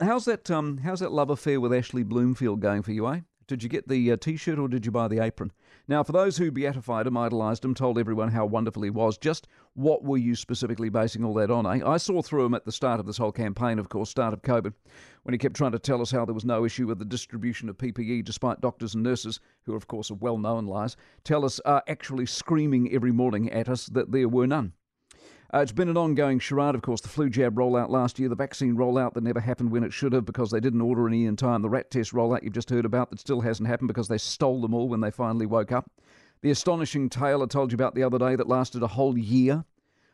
how's that? Um, how's that love affair with Ashley Bloomfield going for you, eh? Did you get the uh, T-shirt or did you buy the apron? Now, for those who beatified him, idolised him, told everyone how wonderful he was, just what were you specifically basing all that on? Eh? I saw through him at the start of this whole campaign, of course, start of COVID, when he kept trying to tell us how there was no issue with the distribution of PPE, despite doctors and nurses, who of course are well-known lies, tell us are actually screaming every morning at us that there were none. Uh, it's been an ongoing charade, of course. The flu jab rollout last year, the vaccine rollout that never happened when it should have because they didn't order any in time, the rat test rollout you've just heard about that still hasn't happened because they stole them all when they finally woke up. The astonishing tale I told you about the other day that lasted a whole year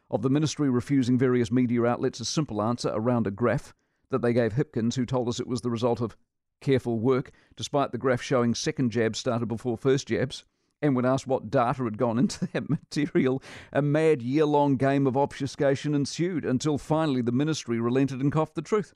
of the ministry refusing various media outlets a simple answer around a graph that they gave Hipkins, who told us it was the result of careful work, despite the graph showing second jabs started before first jabs. And when asked what data had gone into that material, a mad year long game of obfuscation ensued until finally the ministry relented and coughed the truth.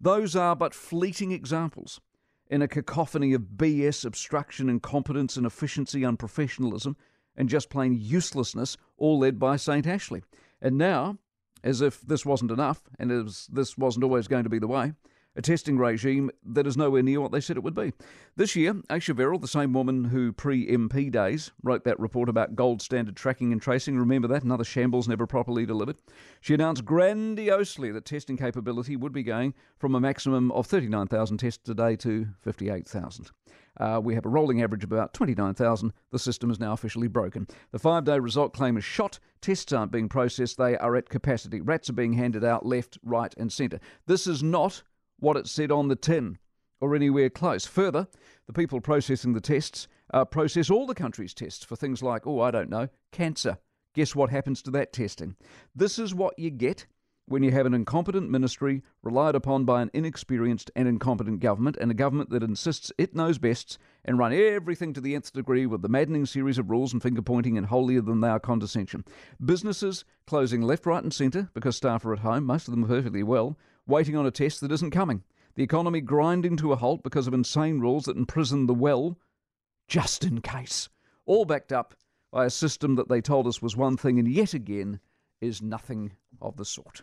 Those are but fleeting examples in a cacophony of BS, obstruction, incompetence, and inefficiency, unprofessionalism, and just plain uselessness, all led by St. Ashley. And now, as if this wasn't enough, and as this wasn't always going to be the way, a testing regime that is nowhere near what they said it would be. This year, Ayesha Verrall, the same woman who pre MP days wrote that report about gold standard tracking and tracing, remember that? Another shambles never properly delivered. She announced grandiosely that testing capability would be going from a maximum of 39,000 tests a day to 58,000. Uh, we have a rolling average of about 29,000. The system is now officially broken. The five day result claim is shot. Tests aren't being processed, they are at capacity. Rats are being handed out left, right, and centre. This is not what it said on the tin or anywhere close. Further, the people processing the tests uh, process all the country's tests for things like, oh, I don't know, cancer. Guess what happens to that testing? This is what you get when you have an incompetent ministry relied upon by an inexperienced and incompetent government, and a government that insists it knows best and run everything to the nth degree with the maddening series of rules and finger pointing and holier than thou condescension. Businesses closing left, right, and centre because staff are at home, most of them perfectly well, waiting on a test that isn't coming. The economy grinding to a halt because of insane rules that imprison the well, just in case. All backed up by a system that they told us was one thing and yet again is nothing of the sort.